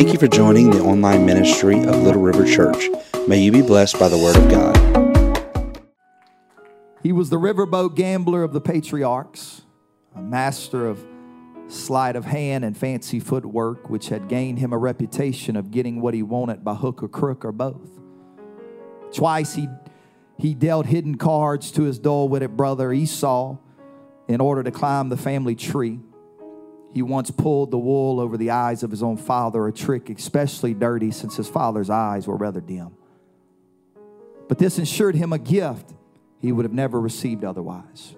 Thank you for joining the online ministry of Little River Church. May you be blessed by the Word of God. He was the riverboat gambler of the patriarchs, a master of sleight of hand and fancy footwork, which had gained him a reputation of getting what he wanted by hook or crook or both. Twice he, he dealt hidden cards to his dull witted brother Esau in order to climb the family tree. He once pulled the wool over the eyes of his own father, a trick especially dirty since his father's eyes were rather dim. But this ensured him a gift he would have never received otherwise.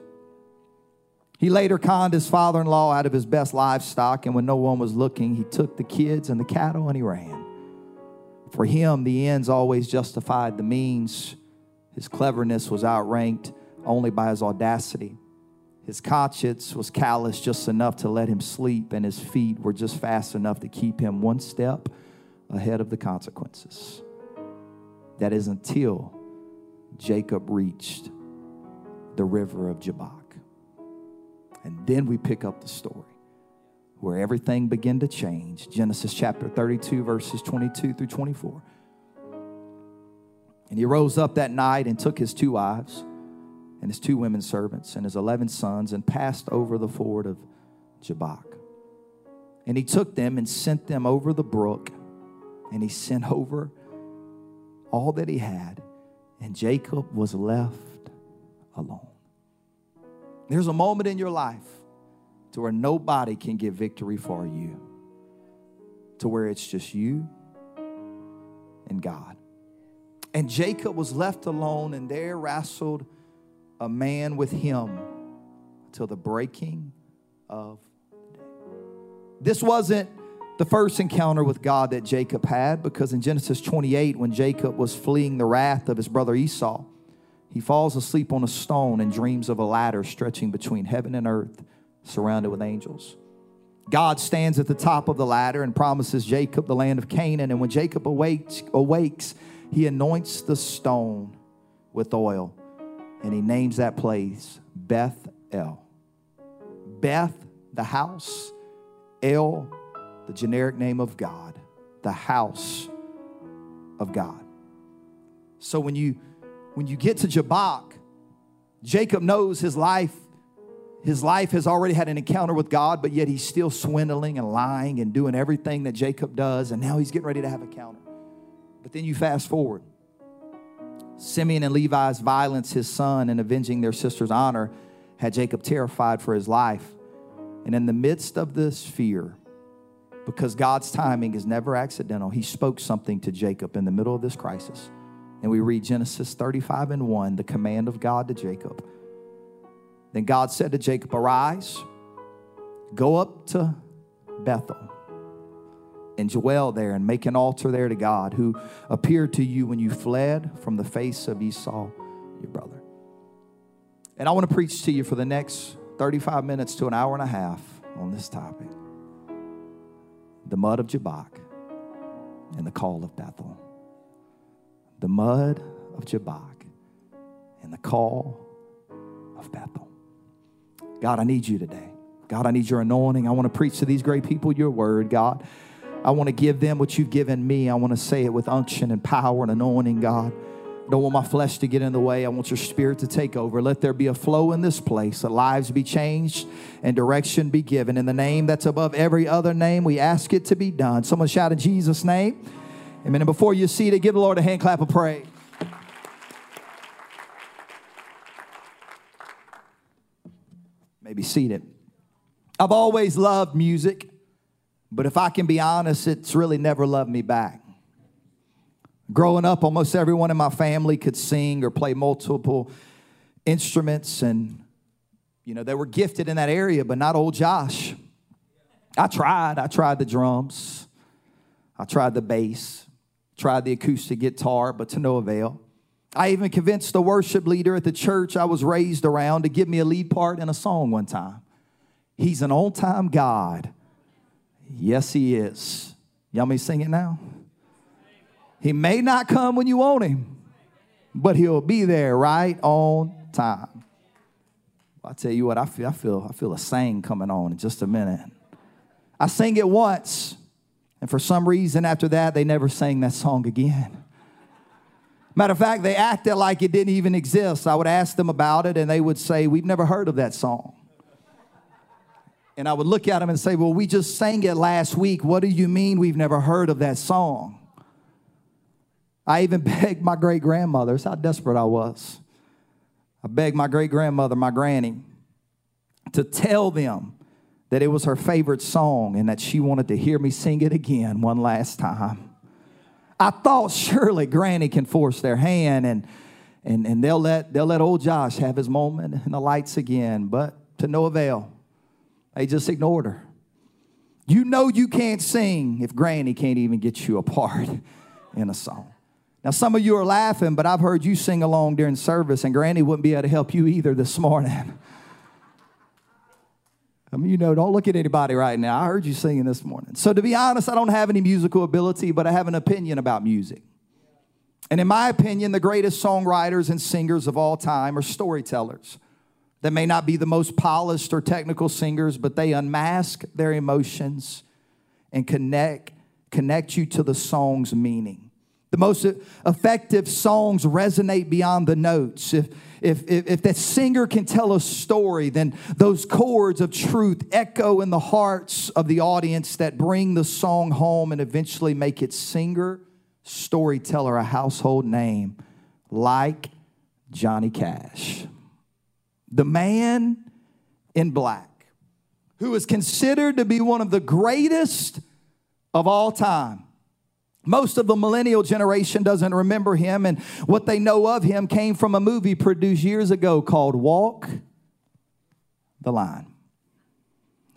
He later conned his father in law out of his best livestock, and when no one was looking, he took the kids and the cattle and he ran. For him, the ends always justified the means. His cleverness was outranked only by his audacity. His conscience was callous just enough to let him sleep, and his feet were just fast enough to keep him one step ahead of the consequences. That is until Jacob reached the river of Jabbok. And then we pick up the story where everything began to change. Genesis chapter 32, verses 22 through 24. And he rose up that night and took his two wives and his two women servants and his 11 sons and passed over the ford of Jabbok. And he took them and sent them over the brook, and he sent over all that he had, and Jacob was left alone. There's a moment in your life to where nobody can get victory for you, to where it's just you and God. And Jacob was left alone, and there wrestled a man with him till the breaking of day. This wasn't the first encounter with God that Jacob had because in Genesis 28, when Jacob was fleeing the wrath of his brother Esau, he falls asleep on a stone and dreams of a ladder stretching between heaven and earth, surrounded with angels. God stands at the top of the ladder and promises Jacob the land of Canaan. And when Jacob awakes, awakes he anoints the stone with oil and he names that place Beth El. Beth, the house, El, the generic name of God, the house of God. So when you when you get to Jabbok, Jacob knows his life his life has already had an encounter with God, but yet he's still swindling and lying and doing everything that Jacob does, and now he's getting ready to have a counter. But then you fast forward. Simeon and Levi's violence, his son, and avenging their sister's honor had Jacob terrified for his life. And in the midst of this fear, because God's timing is never accidental, he spoke something to Jacob in the middle of this crisis. And we read Genesis 35 and 1, the command of God to Jacob. Then God said to Jacob, Arise, go up to Bethel and dwell there and make an altar there to God who appeared to you when you fled from the face of Esau, your brother. And I want to preach to you for the next 35 minutes to an hour and a half on this topic the mud of Jabbok and the call of Bethel the mud of Jabbok and the call of Bethel. God, I need you today. God, I need your anointing. I want to preach to these great people your word, God. I want to give them what you've given me. I want to say it with unction and power and anointing, God. I don't want my flesh to get in the way. I want your spirit to take over. Let there be a flow in this place, that lives be changed and direction be given. In the name that's above every other name, we ask it to be done. Someone shout in Jesus' name. Amen. And before you see it, give the Lord a hand clap of praise. Maybe seated. I've always loved music, but if I can be honest, it's really never loved me back. Growing up, almost everyone in my family could sing or play multiple instruments, and you know, they were gifted in that area, but not old Josh. I tried. I tried the drums, I tried the bass, tried the acoustic guitar, but to no avail. I even convinced the worship leader at the church I was raised around to give me a lead part in a song one time. He's an on time God. Yes, He is. Y'all me sing it now? He may not come when you want Him, but He'll be there right on time. I tell you what, I feel, I feel, I feel a saying coming on in just a minute. I sang it once, And for some reason, after that, they never sang that song again. Matter of fact, they acted like it didn't even exist. I would ask them about it, and they would say, We've never heard of that song. And I would look at them and say, Well, we just sang it last week. What do you mean we've never heard of that song? I even begged my great grandmother, that's how desperate I was. I begged my great grandmother, my granny, to tell them that it was her favorite song and that she wanted to hear me sing it again one last time. I thought surely Granny can force their hand and, and, and they'll, let, they'll let old Josh have his moment in the lights again, but to no avail. They just ignored her. You know you can't sing if Granny can't even get you a part in a song. Now, some of you are laughing, but I've heard you sing along during service, and Granny wouldn't be able to help you either this morning. I mean, you know, don't look at anybody right now. I heard you singing this morning. So, to be honest, I don't have any musical ability, but I have an opinion about music. And in my opinion, the greatest songwriters and singers of all time are storytellers. They may not be the most polished or technical singers, but they unmask their emotions and connect, connect you to the song's meaning. The most effective songs resonate beyond the notes. If, if, if, if that singer can tell a story, then those chords of truth echo in the hearts of the audience that bring the song home and eventually make its singer, storyteller a household name, like Johnny Cash the man in black, who is considered to be one of the greatest of all time. Most of the millennial generation doesn't remember him, and what they know of him came from a movie produced years ago called Walk the Line,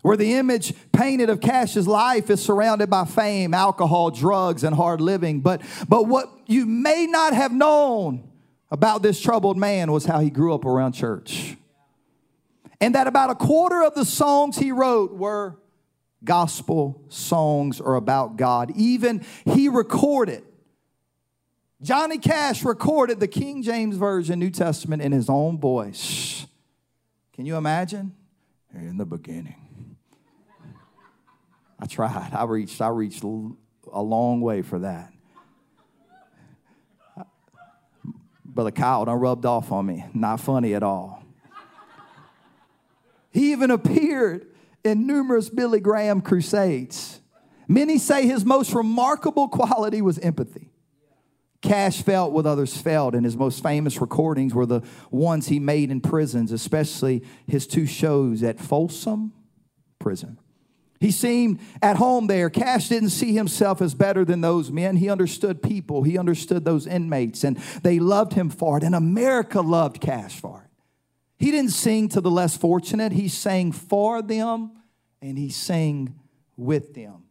where the image painted of Cash's life is surrounded by fame, alcohol, drugs, and hard living. But, but what you may not have known about this troubled man was how he grew up around church and that about a quarter of the songs he wrote were gospel songs or about God. Even he recorded, Johnny Cash recorded the King James Version New Testament in his own voice. Can you imagine? In the beginning. I tried. I reached, I reached a long way for that. Brother Kyle done rubbed off on me. Not funny at all. He even appeared in numerous Billy Graham crusades. Many say his most remarkable quality was empathy. Cash felt what others felt, and his most famous recordings were the ones he made in prisons, especially his two shows at Folsom Prison. He seemed at home there. Cash didn't see himself as better than those men. He understood people, he understood those inmates, and they loved him for it, and America loved Cash for it. He didn't sing to the less fortunate, he sang for them and he sang with them.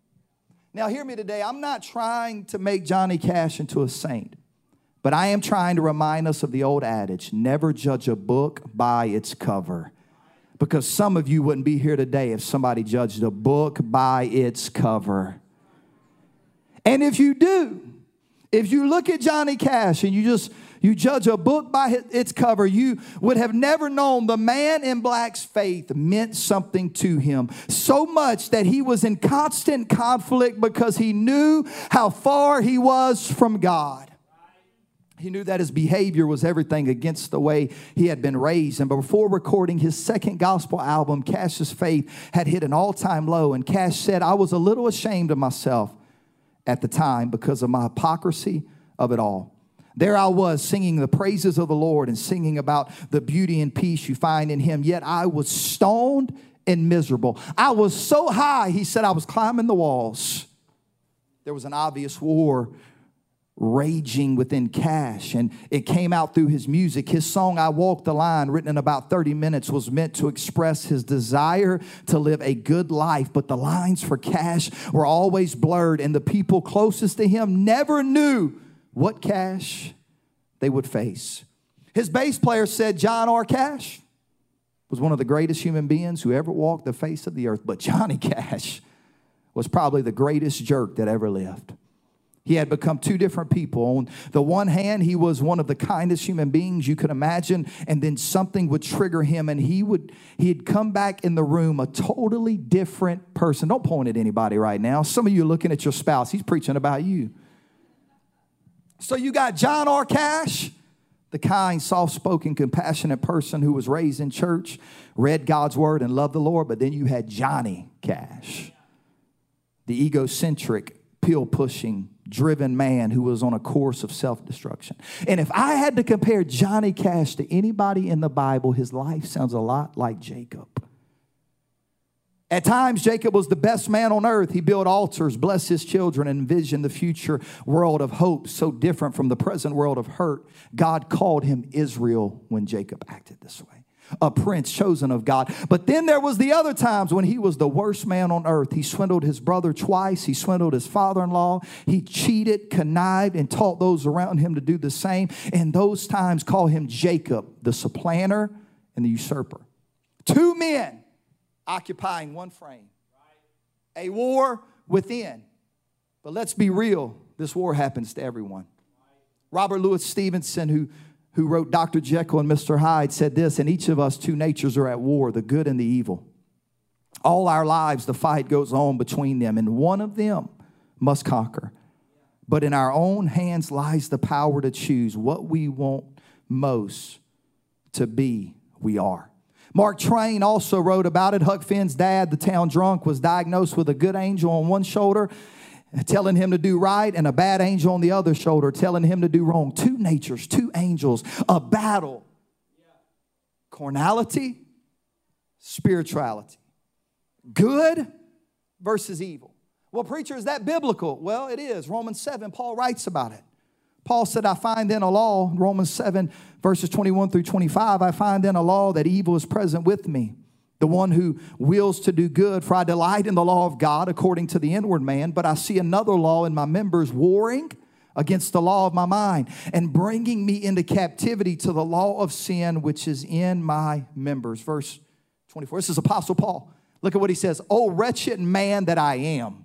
Now, hear me today. I'm not trying to make Johnny Cash into a saint, but I am trying to remind us of the old adage never judge a book by its cover. Because some of you wouldn't be here today if somebody judged a book by its cover. And if you do, if you look at Johnny Cash and you just you judge a book by its cover, you would have never known the man in black's faith meant something to him. So much that he was in constant conflict because he knew how far he was from God. He knew that his behavior was everything against the way he had been raised. And before recording his second gospel album, Cash's faith had hit an all time low. And Cash said, I was a little ashamed of myself at the time because of my hypocrisy of it all. There I was singing the praises of the Lord and singing about the beauty and peace you find in Him, yet I was stoned and miserable. I was so high, he said, I was climbing the walls. There was an obvious war raging within Cash, and it came out through his music. His song, I Walk the Line, written in about 30 minutes, was meant to express his desire to live a good life, but the lines for Cash were always blurred, and the people closest to him never knew what Cash they would face. His bass player said John R. Cash was one of the greatest human beings who ever walked the face of the earth, but Johnny Cash was probably the greatest jerk that ever lived. He had become two different people. On the one hand, he was one of the kindest human beings you could imagine, and then something would trigger him, and he would he'd come back in the room a totally different person. Don't point at anybody right now. Some of you are looking at your spouse, he's preaching about you. So you got John R. Cash, the kind, soft spoken, compassionate person who was raised in church, read God's word, and loved the Lord. But then you had Johnny Cash, the egocentric, pill pushing, driven man who was on a course of self destruction. And if I had to compare Johnny Cash to anybody in the Bible, his life sounds a lot like Jacob. At times, Jacob was the best man on earth. He built altars, blessed his children, and envisioned the future world of hope so different from the present world of hurt. God called him Israel when Jacob acted this way a prince chosen of God. But then there was the other times when he was the worst man on earth. He swindled his brother twice. He swindled his father-in-law. He cheated, connived, and taught those around him to do the same. And those times call him Jacob, the supplanter and the usurper. Two men occupying one frame. A war within. But let's be real, this war happens to everyone. Robert Louis Stevenson, who who wrote Dr. Jekyll and Mr. Hyde, said this In each of us, two natures are at war the good and the evil. All our lives, the fight goes on between them, and one of them must conquer. But in our own hands lies the power to choose what we want most to be, we are. Mark Twain also wrote about it. Huck Finn's dad, the town drunk, was diagnosed with a good angel on one shoulder telling him to do right and a bad angel on the other shoulder telling him to do wrong. Two natures, two angels, a battle. Carnality, spirituality. Good versus evil. Well, preacher, is that biblical? Well, it is. Romans 7, Paul writes about it. Paul said, I find in a law, Romans 7, verses 21 through 25, I find in a law that evil is present with me the one who wills to do good, for I delight in the law of God according to the inward man, but I see another law in my members warring against the law of my mind and bringing me into captivity to the law of sin which is in my members. Verse 24. This is Apostle Paul. Look at what he says. Oh, wretched man that I am.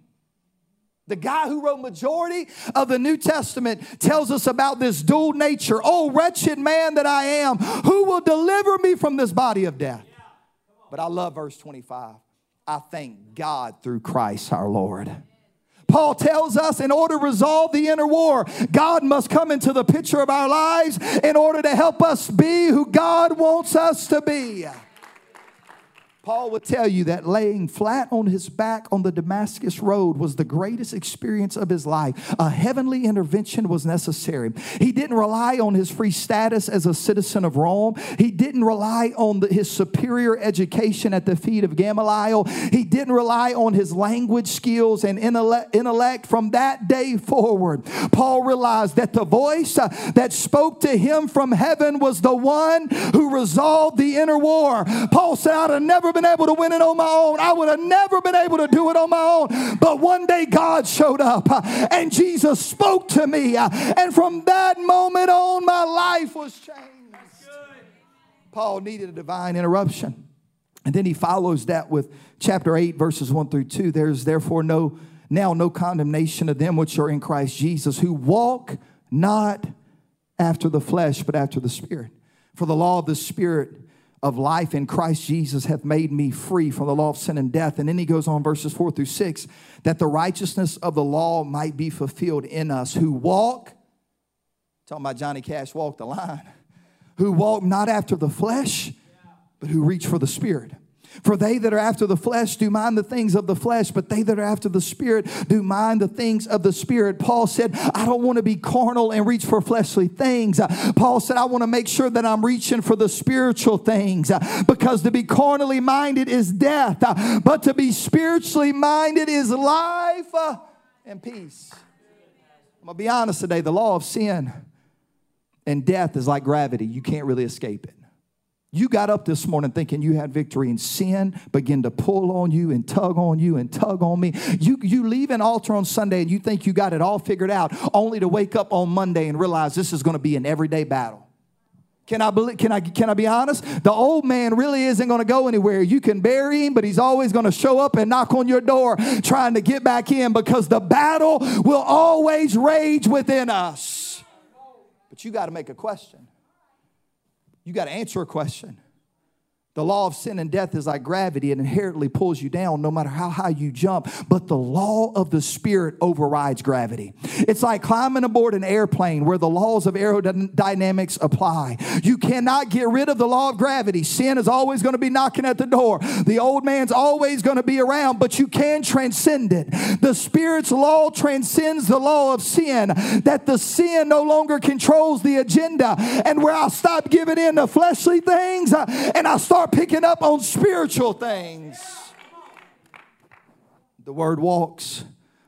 The guy who wrote majority of the New Testament tells us about this dual nature. Oh, wretched man that I am, who will deliver me from this body of death? But I love verse 25. I thank God through Christ our Lord. Paul tells us in order to resolve the inner war, God must come into the picture of our lives in order to help us be who God wants us to be. Paul would tell you that laying flat on his back on the Damascus road was the greatest experience of his life. A heavenly intervention was necessary. He didn't rely on his free status as a citizen of Rome. He didn't rely on the, his superior education at the feet of Gamaliel. He didn't rely on his language skills and intellect. From that day forward, Paul realized that the voice uh, that spoke to him from heaven was the one who resolved the inner war. Paul said, I'd have never been been able to win it on my own. I would have never been able to do it on my own. But one day God showed up uh, and Jesus spoke to me. Uh, and from that moment on, my life was changed. Paul needed a divine interruption. And then he follows that with chapter 8, verses 1 through 2. There's therefore no now no condemnation of them which are in Christ Jesus, who walk not after the flesh, but after the Spirit. For the law of the Spirit of life in Christ Jesus hath made me free from the law of sin and death. And then he goes on, verses four through six, that the righteousness of the law might be fulfilled in us who walk, talking about Johnny Cash, walk the line, who walk not after the flesh, but who reach for the Spirit. For they that are after the flesh do mind the things of the flesh, but they that are after the spirit do mind the things of the spirit. Paul said, I don't want to be carnal and reach for fleshly things. Paul said, I want to make sure that I'm reaching for the spiritual things because to be carnally minded is death, but to be spiritually minded is life and peace. I'm going to be honest today the law of sin and death is like gravity, you can't really escape it. You got up this morning thinking you had victory, and sin began to pull on you and tug on you and tug on me. You, you leave an altar on Sunday and you think you got it all figured out, only to wake up on Monday and realize this is going to be an everyday battle. Can I, believe, can, I, can I be honest? The old man really isn't going to go anywhere. You can bury him, but he's always going to show up and knock on your door trying to get back in because the battle will always rage within us. But you got to make a question. You got to answer a question. The law of sin and death is like gravity. It inherently pulls you down no matter how high you jump. But the law of the Spirit overrides gravity. It's like climbing aboard an airplane where the laws of aerodynamics apply. You cannot get rid of the law of gravity. Sin is always going to be knocking at the door. The old man's always going to be around, but you can transcend it. The Spirit's law transcends the law of sin, that the sin no longer controls the agenda. And where I stop giving in to fleshly things uh, and I start picking up on spiritual things. The word walks,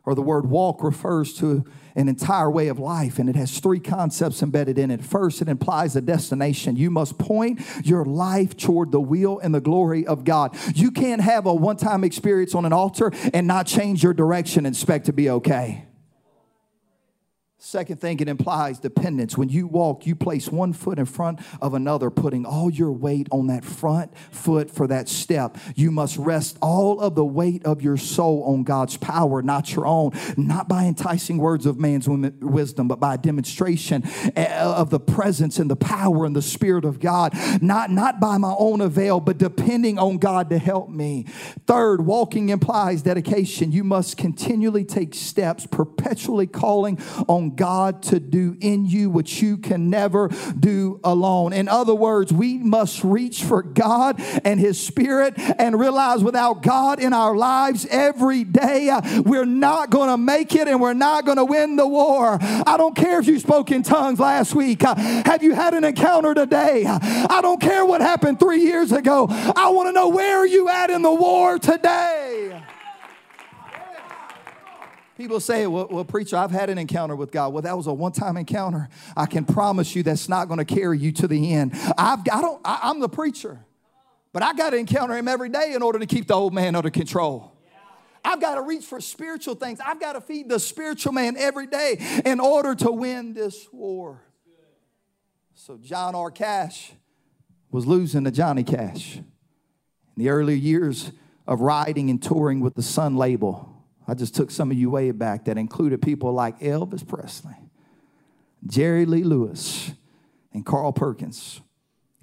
or the word walk, refers to an entire way of life, and it has three concepts embedded in it. First, it implies a destination. You must point your life toward the will and the glory of God. You can't have a one time experience on an altar and not change your direction and expect to be okay. Second thing, it implies dependence. When you walk, you place one foot in front of another, putting all your weight on that front foot for that step. You must rest all of the weight of your soul on God's power, not your own, not by enticing words of man's wisdom, but by demonstration eh, of the presence and the power and the Spirit of God. Not, not by my own avail, but depending on God to help me. Third, walking implies dedication. You must continually take steps, perpetually calling God to do in you what you can never do alone. In other words, we must reach for God and His Spirit and realize without God in our lives every day, uh, we're not going to make it and we're not going to win the war. I don't care if you spoke in tongues last week. Uh, have you had an encounter today? I don't care what happened three years ago. I want to know where are you at in the war today? People say, well, well, preacher, I've had an encounter with God. Well, that was a one time encounter. I can promise you that's not going to carry you to the end. I've, I don't, I, I'm the preacher, but I got to encounter him every day in order to keep the old man under control. I've got to reach for spiritual things. I've got to feed the spiritual man every day in order to win this war. So, John R. Cash was losing to Johnny Cash. In the early years of riding and touring with the Sun label, I just took some of you way back that included people like Elvis Presley, Jerry Lee Lewis, and Carl Perkins.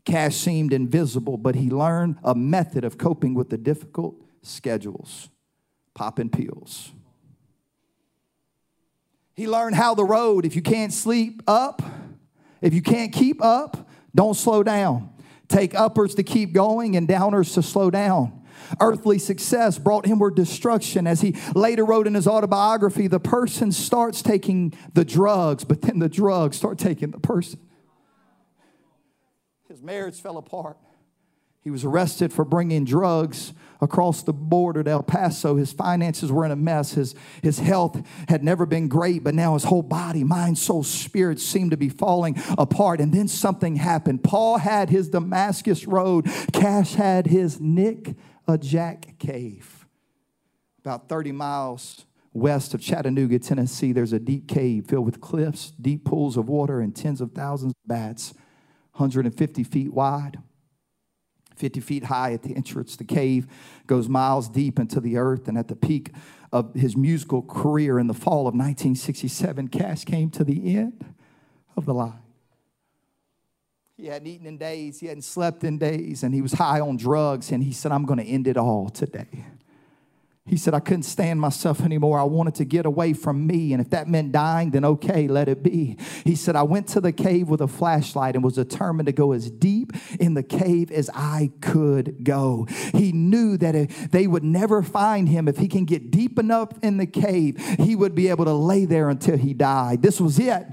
Cash seemed invisible, but he learned a method of coping with the difficult schedules popping pills. He learned how the road, if you can't sleep up, if you can't keep up, don't slow down. Take uppers to keep going and downers to slow down. Earthly success brought himward destruction. As he later wrote in his autobiography, the person starts taking the drugs, but then the drugs start taking the person. His marriage fell apart. He was arrested for bringing drugs across the border to El Paso. His finances were in a mess. His, his health had never been great, but now his whole body, mind, soul, spirit seemed to be falling apart. And then something happened. Paul had his Damascus Road, Cash had his Nick a Jack Cave. About 30 miles west of Chattanooga, Tennessee, there's a deep cave filled with cliffs, deep pools of water, and tens of thousands of bats, 150 feet wide. 50 feet high at the entrance. The cave goes miles deep into the earth. And at the peak of his musical career in the fall of 1967, Cash came to the end of the line. He hadn't eaten in days, he hadn't slept in days, and he was high on drugs. And he said, I'm going to end it all today. He said, I couldn't stand myself anymore. I wanted to get away from me. And if that meant dying, then okay, let it be. He said, I went to the cave with a flashlight and was determined to go as deep in the cave as I could go. He knew that if they would never find him. If he can get deep enough in the cave, he would be able to lay there until he died. This was it.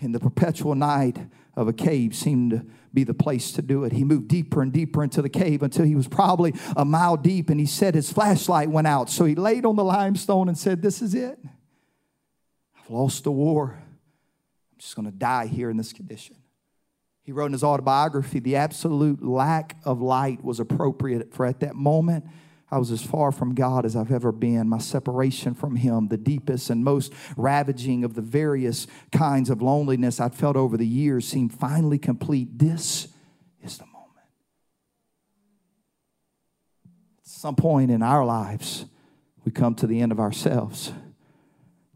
In the perpetual night of a cave seemed to be the place to do it. He moved deeper and deeper into the cave until he was probably a mile deep, and he said his flashlight went out. So he laid on the limestone and said, This is it. I've lost the war. I'm just going to die here in this condition. He wrote in his autobiography, The absolute lack of light was appropriate for at that moment I was as far from God as I've ever been. My separation from Him, the deepest and most ravaging of the various kinds of loneliness I'd felt over the years, seemed finally complete. This is the moment. At some point in our lives, we come to the end of ourselves.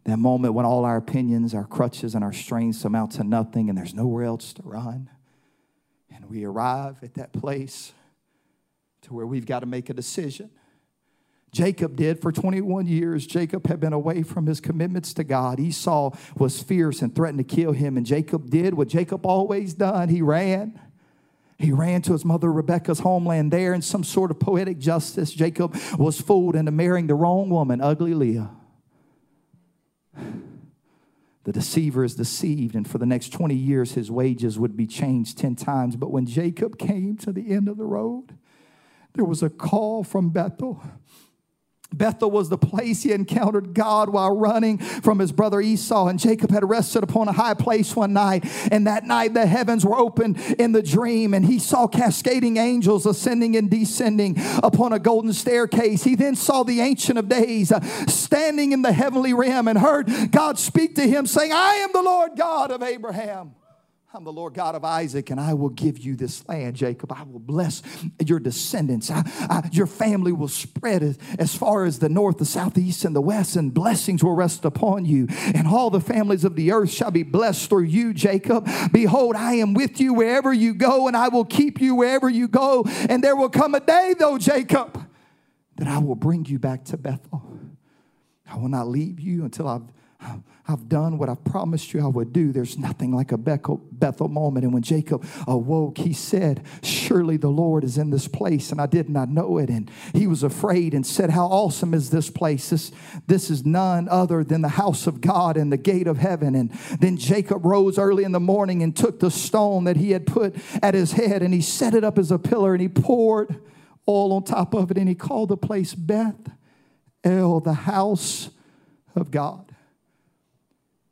That moment when all our opinions, our crutches, and our strengths amount to nothing and there's nowhere else to run. And we arrive at that place to where we've got to make a decision. Jacob did for 21 years. Jacob had been away from his commitments to God. Esau was fierce and threatened to kill him. And Jacob did what Jacob always done he ran. He ran to his mother Rebekah's homeland there in some sort of poetic justice. Jacob was fooled into marrying the wrong woman, ugly Leah. The deceiver is deceived, and for the next 20 years, his wages would be changed 10 times. But when Jacob came to the end of the road, there was a call from Bethel Bethel was the place he encountered God while running from his brother Esau. And Jacob had rested upon a high place one night. And that night the heavens were opened in the dream. And he saw cascading angels ascending and descending upon a golden staircase. He then saw the Ancient of Days uh, standing in the heavenly realm and heard God speak to him, saying, I am the Lord God of Abraham. I'm the Lord God of Isaac, and I will give you this land, Jacob. I will bless your descendants. I, I, your family will spread as, as far as the north, the south, the east, and the west, and blessings will rest upon you. And all the families of the earth shall be blessed through you, Jacob. Behold, I am with you wherever you go, and I will keep you wherever you go. And there will come a day, though, Jacob, that I will bring you back to Bethel. I will not leave you until I've I've done what I promised you I would do. There's nothing like a Bethel moment. And when Jacob awoke, he said, Surely the Lord is in this place. And I did not know it. And he was afraid and said, How awesome is this place? This, this is none other than the house of God and the gate of heaven. And then Jacob rose early in the morning and took the stone that he had put at his head and he set it up as a pillar and he poured oil on top of it and he called the place Beth El, the house of God.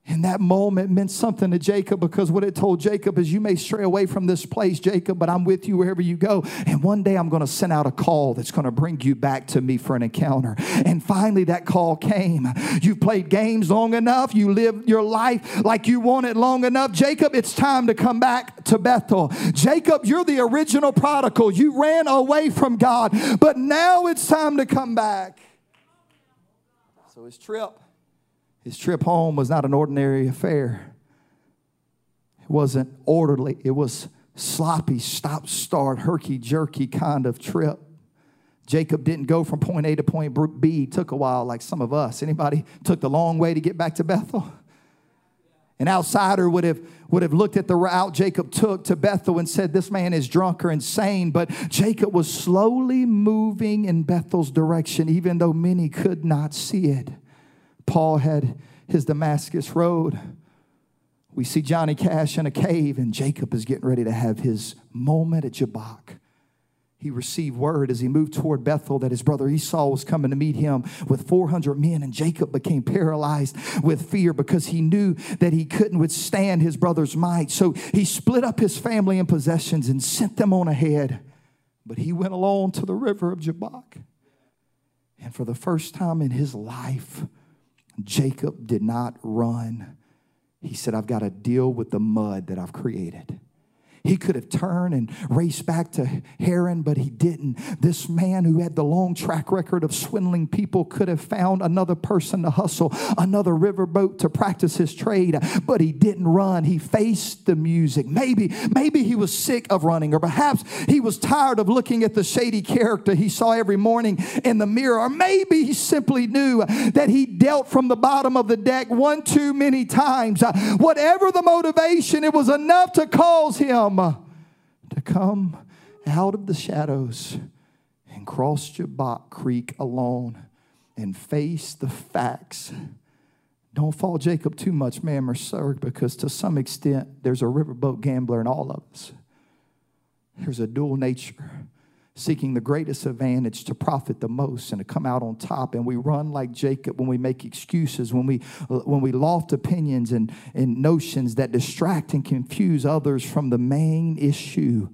And that moment meant something to Jacob because what it told Jacob is, You may stray away from this place, Jacob, but I'm with you wherever you go. And one day I'm going to send out a call that's going to bring you back to me for an encounter. And finally, that call came. You've played games long enough, you lived your life like you wanted long enough. Jacob, it's time to come back to Bethel. Jacob, you're the original prodigal. You ran away from God, but now it's time to come back. So his trip his trip home was not an ordinary affair. It wasn't orderly. It was sloppy, stop, start, herky jerky kind of trip. Jacob didn't go from point A to point B. It took a while, like some of us. Anybody took the long way to get back to Bethel? An outsider would have, would have looked at the route Jacob took to Bethel and said, This man is drunk or insane. But Jacob was slowly moving in Bethel's direction, even though many could not see it. Paul had his Damascus Road. We see Johnny Cash in a cave, and Jacob is getting ready to have his moment at Jabbok he received word as he moved toward Bethel that his brother Esau was coming to meet him with 400 men, and Jacob became paralyzed with fear because he knew that he couldn't withstand his brother's might. So he split up his family and possessions and sent them on ahead. But he went alone to the river of Jabbok. And for the first time in his life, Jacob did not run. He said, I've got to deal with the mud that I've created. He could have turned and raced back to Haran, but he didn't. This man who had the long track record of swindling people could have found another person to hustle, another riverboat to practice his trade, but he didn't run. He faced the music. Maybe, maybe he was sick of running, or perhaps he was tired of looking at the shady character he saw every morning in the mirror, or maybe he simply knew that he dealt from the bottom of the deck one too many times. Whatever the motivation, it was enough to cause him Uh, to come out of the shadows and cross Jabbok Creek alone and face the facts. Don't fall Jacob too much, ma'am or sir, because to some extent there's a riverboat gambler in all of us. There's a dual nature seeking the greatest advantage to profit the most and to come out on top and we run like jacob when we make excuses when we when we loft opinions and, and notions that distract and confuse others from the main issue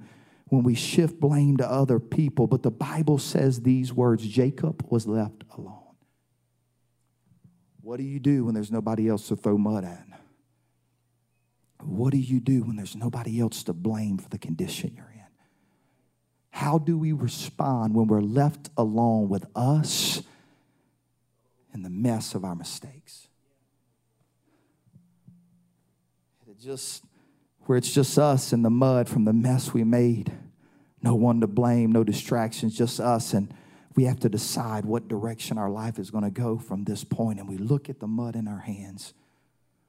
when we shift blame to other people. But the Bible says these words Jacob was left alone. What do you do when there's nobody else to throw mud at? What do you do when there's nobody else to blame for the condition you're in? How do we respond when we're left alone with us in the mess of our mistakes? It just where it's just us in the mud from the mess we made. No one to blame, no distractions, just us. And we have to decide what direction our life is going to go from this point. And we look at the mud in our hands.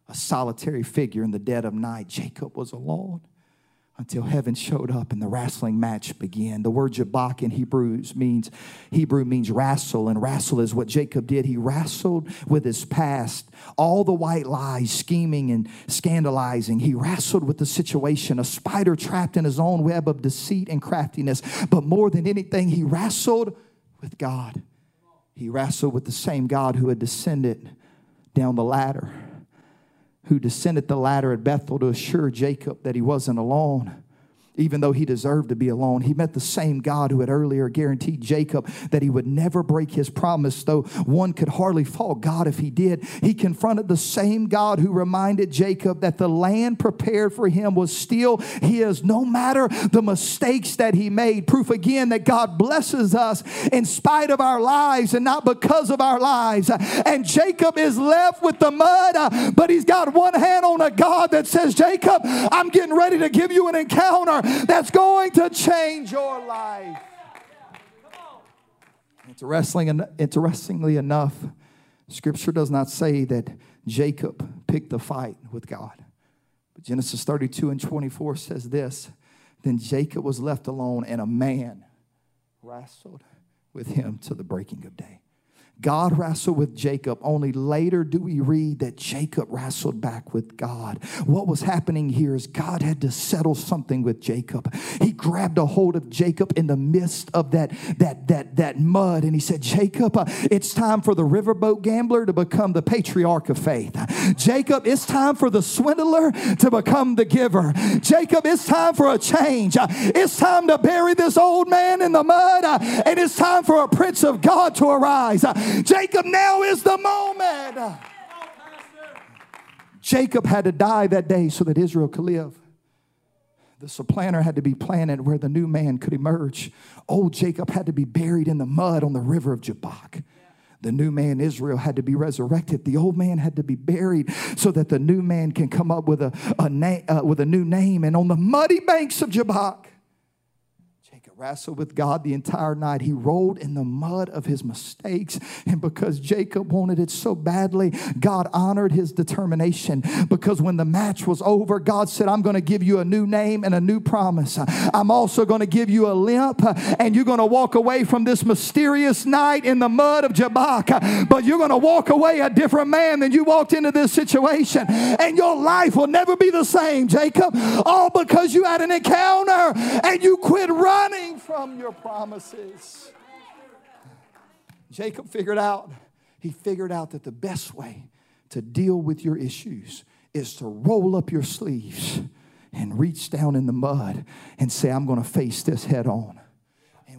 A solitary figure in the dead of night. Jacob was alone until heaven showed up and the wrestling match began. The word Jabbok in Hebrews means Hebrew means wrestle, and wrestle is what Jacob did. He wrestled with his past, all the white lies, scheming and scandalizing. He wrestled with the situation, a spider trapped in his own web of deceit and craftiness. But more than anything, he wrestled with God. He wrestled with the same God who had descended down the ladder who descended the ladder at Bethel to assure Jacob that he wasn't alone even though he deserved to be alone. He met the same God who had earlier guaranteed Jacob that he would never break his promise, though one could hardly fault God if he did. He confronted the same God who reminded Jacob that the land prepared for him was still his, no matter the mistakes that he made. Proof again that God blesses us in spite of our lives and not because of our lives. And Jacob is left with the mud, but he's got one hand on a God that says, Jacob, I'm getting ready to give you an encounter that's going to change your life. Interestingly, interestingly enough, Scripture does not say that Jacob picked the fight with God. But Genesis 32 and 24 says this Then Jacob was left alone, and a man wrestled with him to the breaking of day. God wrestled with Jacob. Only later do we read that Jacob wrestled back with God. What was happening here is God had to settle something with Jacob. He grabbed a hold of Jacob in the midst of that, that, that, that mud and he said, Jacob, uh, it's time for the riverboat gambler to become the patriarch of faith. Jacob, it's time for the swindler to become the giver. Jacob, it's time for a change. Uh, it's time to bury this old man in the mud uh, and it's time for a prince of God to arise. Jacob, now is the moment. Jacob had to die that day so that Israel could live. The supplanter had to be planted where the new man could emerge. Old Jacob had to be buried in the mud on the river of Jabbok. The new man Israel had to be resurrected. The old man had to be buried so that the new man can come up with a, a na- uh, with a new name. And on the muddy banks of Jabbok, wrestled with God the entire night. He rolled in the mud of his mistakes. And because Jacob wanted it so badly, God honored his determination. Because when the match was over, God said, I'm going to give you a new name and a new promise. I'm also going to give you a limp, and you're going to walk away from this mysterious night in the mud of Jabbok. But you're going to walk away a different man than you walked into this situation. And your life will never be the same, Jacob. All because you had an encounter and you quit running running from your promises. Jacob figured out, he figured out that the best way to deal with your issues is to roll up your sleeves and reach down in the mud and say, I'm going to face this head on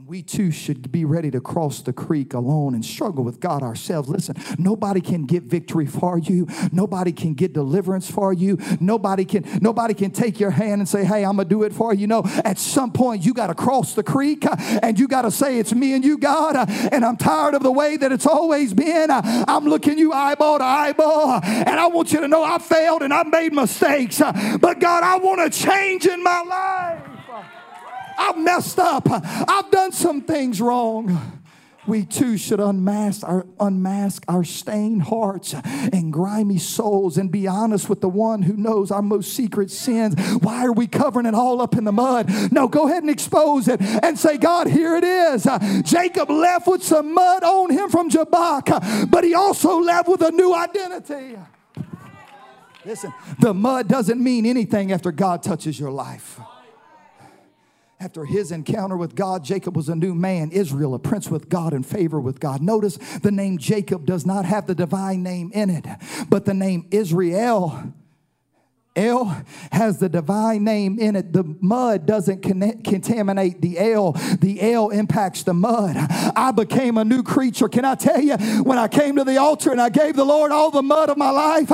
we too should be ready to cross the creek alone and struggle with God ourselves. Listen, nobody can get victory for you. Nobody can get deliverance for you. Nobody can nobody can take your hand and say, "Hey, I'm going to do it for you." No, at some point you got to cross the creek uh, and you got to say, "It's me and you, God." Uh, and I'm tired of the way that it's always been. Uh, I'm looking you eyeball to eyeball, and I want you to know I failed and I made mistakes. But God, I want to change in my life. I've messed up. I've done some things wrong. We too should unmask our, unmask our stained hearts and grimy souls and be honest with the one who knows our most secret sins. Why are we covering it all up in the mud? No, go ahead and expose it and say, God, here it is. Jacob left with some mud on him from Jabbok, but he also left with a new identity. Listen, the mud doesn't mean anything after God touches your life. After his encounter with God, Jacob was a new man, Israel, a prince with God and favor with God. Notice the name Jacob does not have the divine name in it, but the name Israel El has the divine name in it. The mud doesn't con- contaminate the El, the El impacts the mud. I became a new creature. Can I tell you, when I came to the altar and I gave the Lord all the mud of my life,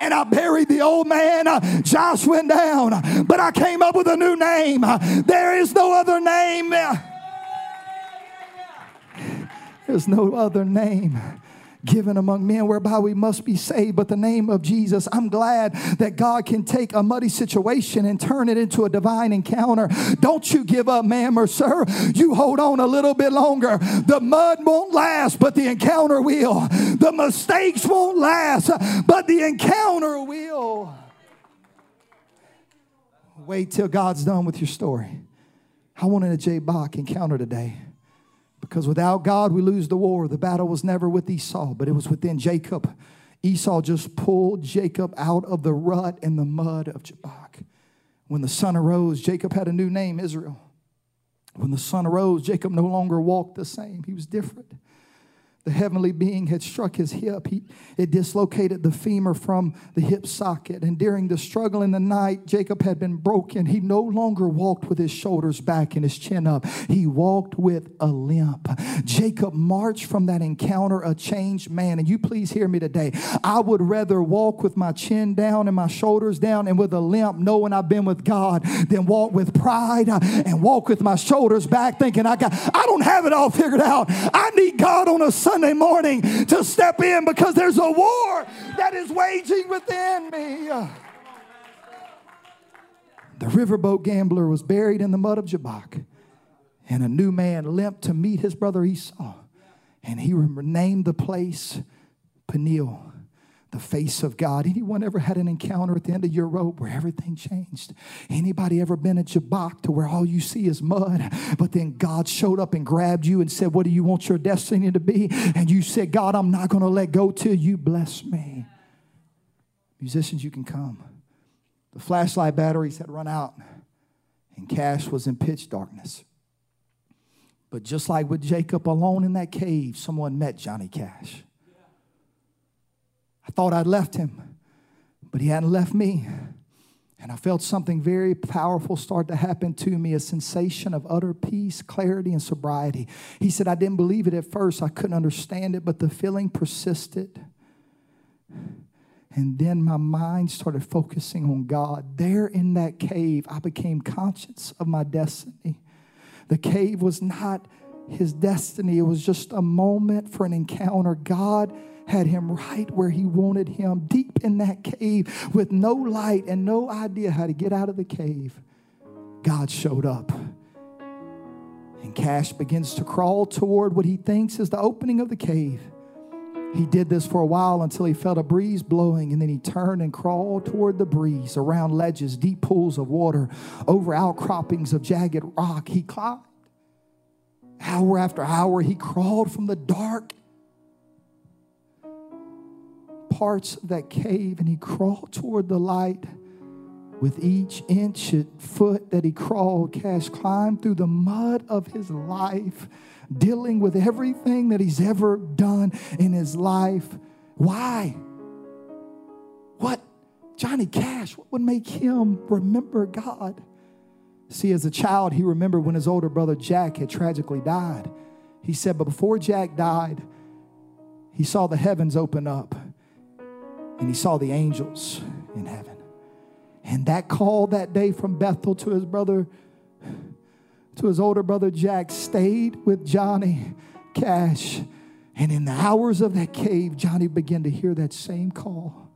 and I buried the old man. Uh, Josh went down, but I came up with a new name. Uh, there is no other name. There's no other name given among men whereby we must be saved, but the name of Jesus. I'm glad that God can take a muddy situation and turn it into a divine encounter. Don't you give up, ma'am or sir. You hold on a little bit longer. The mud won't last, but the encounter will. The mistakes won't last, but the encounter will. Wait till God's done with your story. I wanted a Jabbok encounter today. Because without God, we lose the war. The battle was never with Esau, but it was within Jacob. Esau just pulled Jacob out of the rut and the mud of Jabbok. When the sun arose, Jacob had a new name, Israel. When the sun arose, Jacob no longer walked the same, he was different the heavenly being had struck his hip. He, it dislocated the femur from the hip socket. And during the struggle in the night, Jacob had been broken. He no longer walked with his shoulders back and his chin up. He walked with a limp. Jacob marched from that encounter a changed man. And you please hear me today. I would rather walk with my chin down and my shoulders down and with a limp, knowing I've been with God, than walk with pride and walk with my shoulders back, thinking I got I don't have it all figured out. I need God on a Sunday Sunday morning to step in because there's a war that is waging within me. The riverboat gambler was buried in the mud of Jabbok, and a new man limped to meet his brother Esau, and he renamed the place Peniel the face of God. Anyone ever had an encounter at the end of your rope where everything changed? Anybody ever been at Jabbok to where all you see is mud, but then God showed up and grabbed you and said, What do you want your destiny to be? And you said, God, I'm not going to let go till you bless me. Musicians, you can come. The flashlight batteries had run out, and Cash was in pitch darkness. But just like with Jacob alone in that cave, someone met Johnny Cash. I thought I'd left him, but he hadn't left me. And I felt something very powerful start to happen to me a sensation of utter peace, clarity, and sobriety. He said, I didn't believe it at first. I couldn't understand it, but the feeling persisted. And then my mind started focusing on God. There in that cave, I became conscious of my destiny. The cave was not his destiny, it was just a moment for an encounter. God had him right where he wanted him, deep in that cave with no light and no idea how to get out of the cave. God showed up. And Cash begins to crawl toward what he thinks is the opening of the cave. He did this for a while until he felt a breeze blowing, and then he turned and crawled toward the breeze around ledges, deep pools of water, over outcroppings of jagged rock. He climbed. Hour after hour, he crawled from the dark parts of that cave and he crawled toward the light. With each inch and foot that he crawled, Cash climbed through the mud of his life, dealing with everything that he's ever done in his life. Why? What? Johnny Cash, what would make him remember God? See, as a child, he remembered when his older brother Jack had tragically died. He said, but before Jack died, he saw the heavens open up and he saw the angels in heaven. And that call that day from Bethel to his brother, to his older brother Jack, stayed with Johnny Cash. And in the hours of that cave, Johnny began to hear that same call.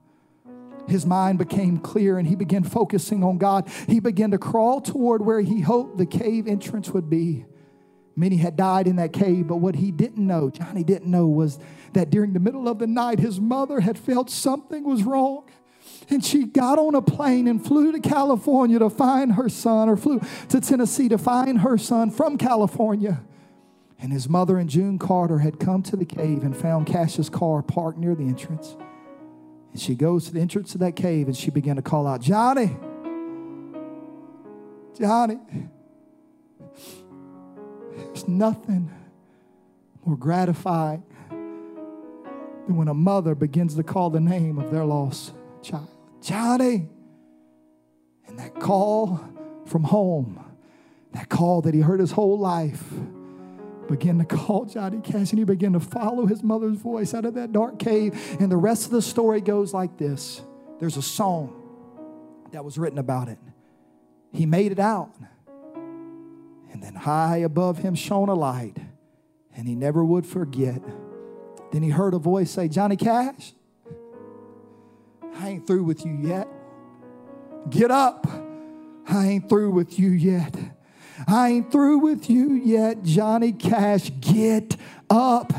His mind became clear and he began focusing on God. He began to crawl toward where he hoped the cave entrance would be. Many had died in that cave, but what he didn't know, Johnny didn't know, was that during the middle of the night, his mother had felt something was wrong. And she got on a plane and flew to California to find her son, or flew to Tennessee to find her son from California. And his mother and June Carter had come to the cave and found Cash's car parked near the entrance. And she goes to the entrance of that cave and she began to call out, Johnny, Johnny. There's nothing more gratifying than when a mother begins to call the name of their lost child. Johnny. And that call from home, that call that he heard his whole life, began to call Johnny Cash and he began to follow his mother's voice out of that dark cave. And the rest of the story goes like this there's a song that was written about it. He made it out. And then high above him shone a light, and he never would forget. Then he heard a voice say, Johnny Cash, I ain't through with you yet. Get up. I ain't through with you yet. I ain't through with you yet, Johnny Cash. Get up.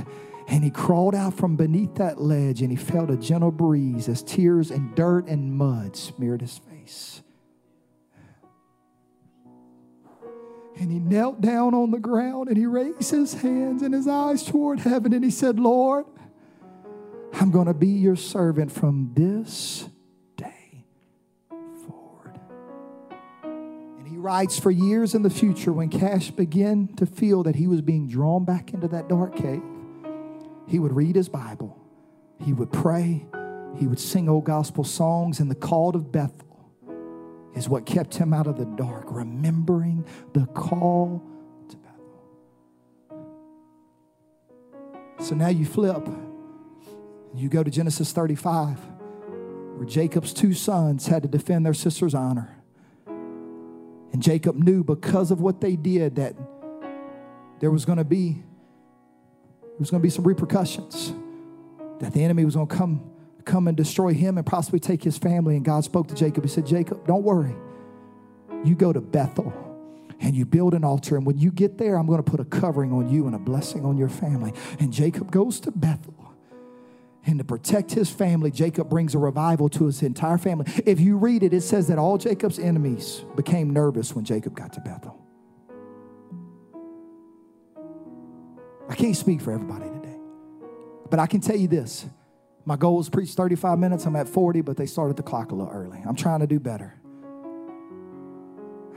And he crawled out from beneath that ledge and he felt a gentle breeze as tears and dirt and mud smeared his face. And he knelt down on the ground and he raised his hands and his eyes toward heaven and he said, Lord, I'm going to be your servant from this day forward. And he writes for years in the future when Cash began to feel that he was being drawn back into that dark cave, he would read his Bible, he would pray, he would sing old gospel songs, and the call of Bethel is what kept him out of the dark, remembering the call to battle. So now you flip. You go to Genesis 35, where Jacob's two sons had to defend their sister's honor. And Jacob knew because of what they did that there was going to be there was going to be some repercussions. That the enemy was going to come come and destroy him and possibly take his family. And God spoke to Jacob. He said, Jacob, don't worry. You go to Bethel and you build an altar. And when you get there, I'm going to put a covering on you and a blessing on your family. And Jacob goes to Bethel. And to protect his family, Jacob brings a revival to his entire family. If you read it, it says that all Jacob's enemies became nervous when Jacob got to Bethel. I can't speak for everybody today, but I can tell you this my goal is preach 35 minutes. I'm at 40, but they started the clock a little early. I'm trying to do better.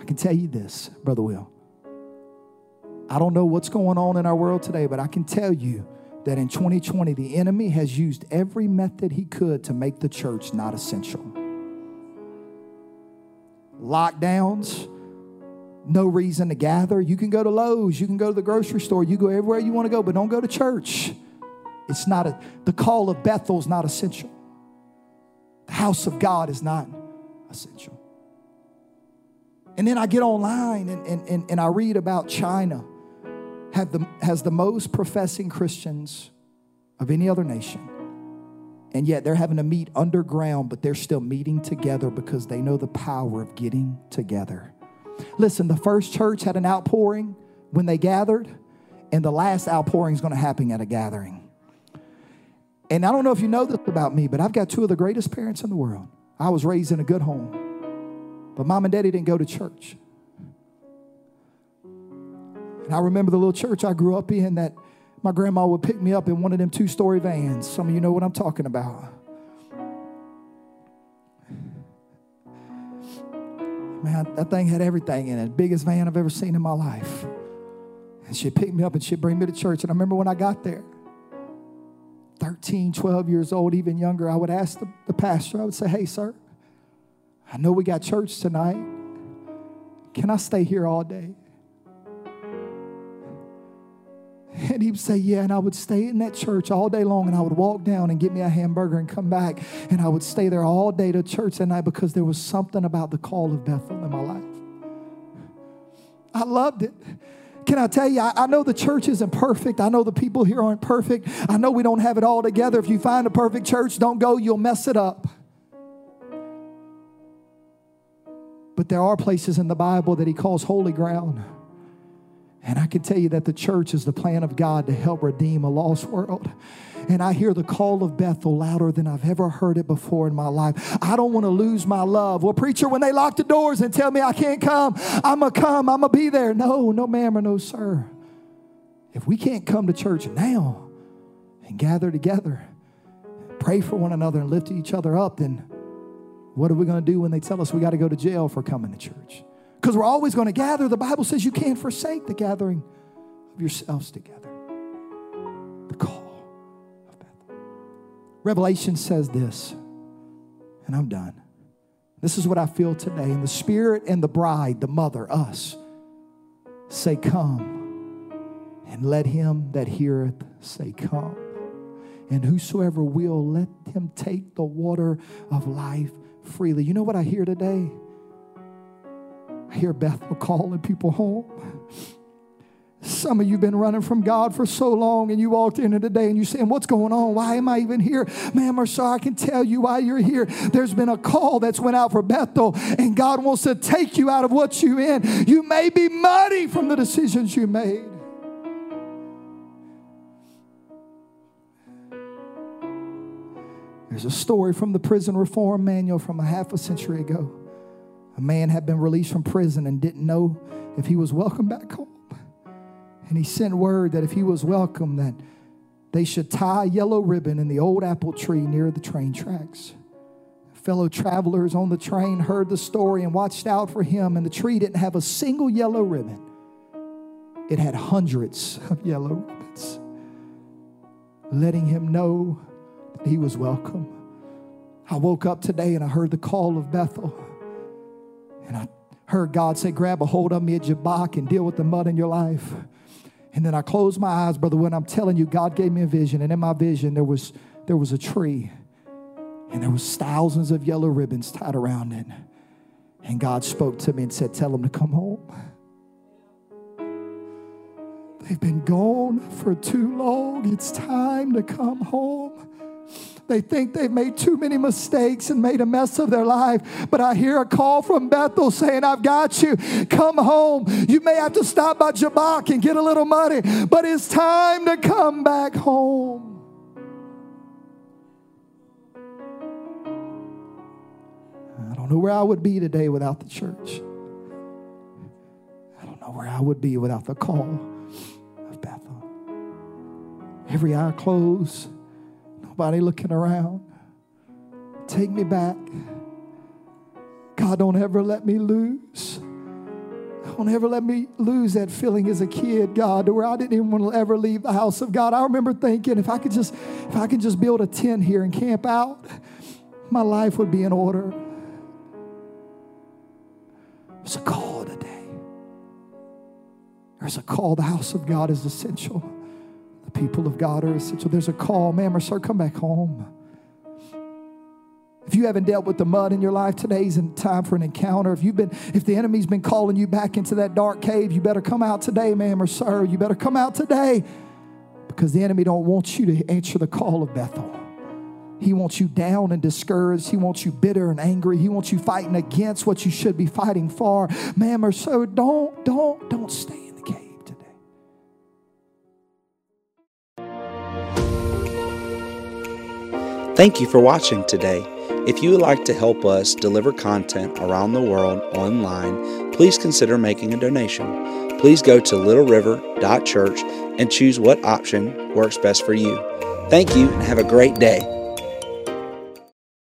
I can tell you this, Brother Will. I don't know what's going on in our world today, but I can tell you that in 2020, the enemy has used every method he could to make the church not essential. Lockdowns, no reason to gather. You can go to Lowe's, you can go to the grocery store, you go everywhere you want to go, but don't go to church. It's not a, the call of Bethel is not essential. The house of God is not essential. And then I get online and, and, and, and I read about China have the, has the most professing Christians of any other nation. And yet they're having to meet underground, but they're still meeting together because they know the power of getting together. Listen, the first church had an outpouring when they gathered, and the last outpouring is going to happen at a gathering. And I don't know if you know this about me, but I've got two of the greatest parents in the world. I was raised in a good home, but mom and daddy didn't go to church. And I remember the little church I grew up in that my grandma would pick me up in one of them two story vans. Some of you know what I'm talking about. Man, that thing had everything in it. Biggest van I've ever seen in my life. And she'd pick me up and she'd bring me to church. And I remember when I got there, 13, 12 years old, even younger, I would ask the, the pastor, I would say, Hey, sir, I know we got church tonight. Can I stay here all day? And he would say, Yeah. And I would stay in that church all day long. And I would walk down and get me a hamburger and come back. And I would stay there all day to church that night because there was something about the call of Bethel in my life. I loved it. Can I tell you, I, I, know the church isn't perfect. I know the people here aren't perfect. I know we don't have it all together. If you find a perfect church, don't go, you'll mess it up. But there are places in the Bible that he calls holy ground. And I can tell you that the church is the plan of God to help redeem a lost world and I hear the call of Bethel louder than I've ever heard it before in my life. I don't want to lose my love. Well, preacher, when they lock the doors and tell me I can't come, I'm going to come, I'm going to be there. No, no, ma'am, or no, sir. If we can't come to church now and gather together, pray for one another and lift each other up, then what are we going to do when they tell us we got to go to jail for coming to church? Because we're always going to gather. The Bible says you can't forsake the gathering of yourselves together. Revelation says this, and I'm done. This is what I feel today. And the Spirit and the bride, the mother, us, say, Come. And let him that heareth say, Come. And whosoever will, let him take the water of life freely. You know what I hear today? I hear Bethel calling people home. Some of you have been running from God for so long, and you walked in today and you're saying, What's going on? Why am I even here? Ma'am or sir, I can tell you why you're here. There's been a call that's went out for Bethel, and God wants to take you out of what you're in. You may be muddy from the decisions you made. There's a story from the prison reform manual from a half a century ago. A man had been released from prison and didn't know if he was welcome back home. And he sent word that if he was welcome, that they should tie a yellow ribbon in the old apple tree near the train tracks. Fellow travelers on the train heard the story and watched out for him, and the tree didn't have a single yellow ribbon. It had hundreds of yellow ribbons, letting him know that he was welcome. I woke up today and I heard the call of Bethel, and I heard God say, Grab a hold of me at Jabbok and deal with the mud in your life. And then I closed my eyes, brother, when I'm telling you, God gave me a vision. And in my vision, there was, there was a tree. And there was thousands of yellow ribbons tied around it. And God spoke to me and said, Tell them to come home. They've been gone for too long. It's time to come home. They think they've made too many mistakes and made a mess of their life. But I hear a call from Bethel saying, I've got you. Come home. You may have to stop by Jabbok and get a little money, but it's time to come back home. I don't know where I would be today without the church. I don't know where I would be without the call of Bethel. Every eye closed nobody looking around. Take me back. God, don't ever let me lose. Don't ever let me lose that feeling as a kid, God, where I didn't even want to ever leave the house of God. I remember thinking if I could just, if I could just build a tent here and camp out, my life would be in order. There's a call today. There's a call. The house of God is essential people of God are essential. There's a call, ma'am or sir, come back home. If you haven't dealt with the mud in your life, today's in time for an encounter. If you've been, if the enemy's been calling you back into that dark cave, you better come out today, ma'am or sir. You better come out today because the enemy don't want you to answer the call of Bethel. He wants you down and discouraged. He wants you bitter and angry. He wants you fighting against what you should be fighting for. Ma'am or sir, don't, don't, don't stay. Thank you for watching today. If you would like to help us deliver content around the world online, please consider making a donation. Please go to littleriver.church and choose what option works best for you. Thank you and have a great day.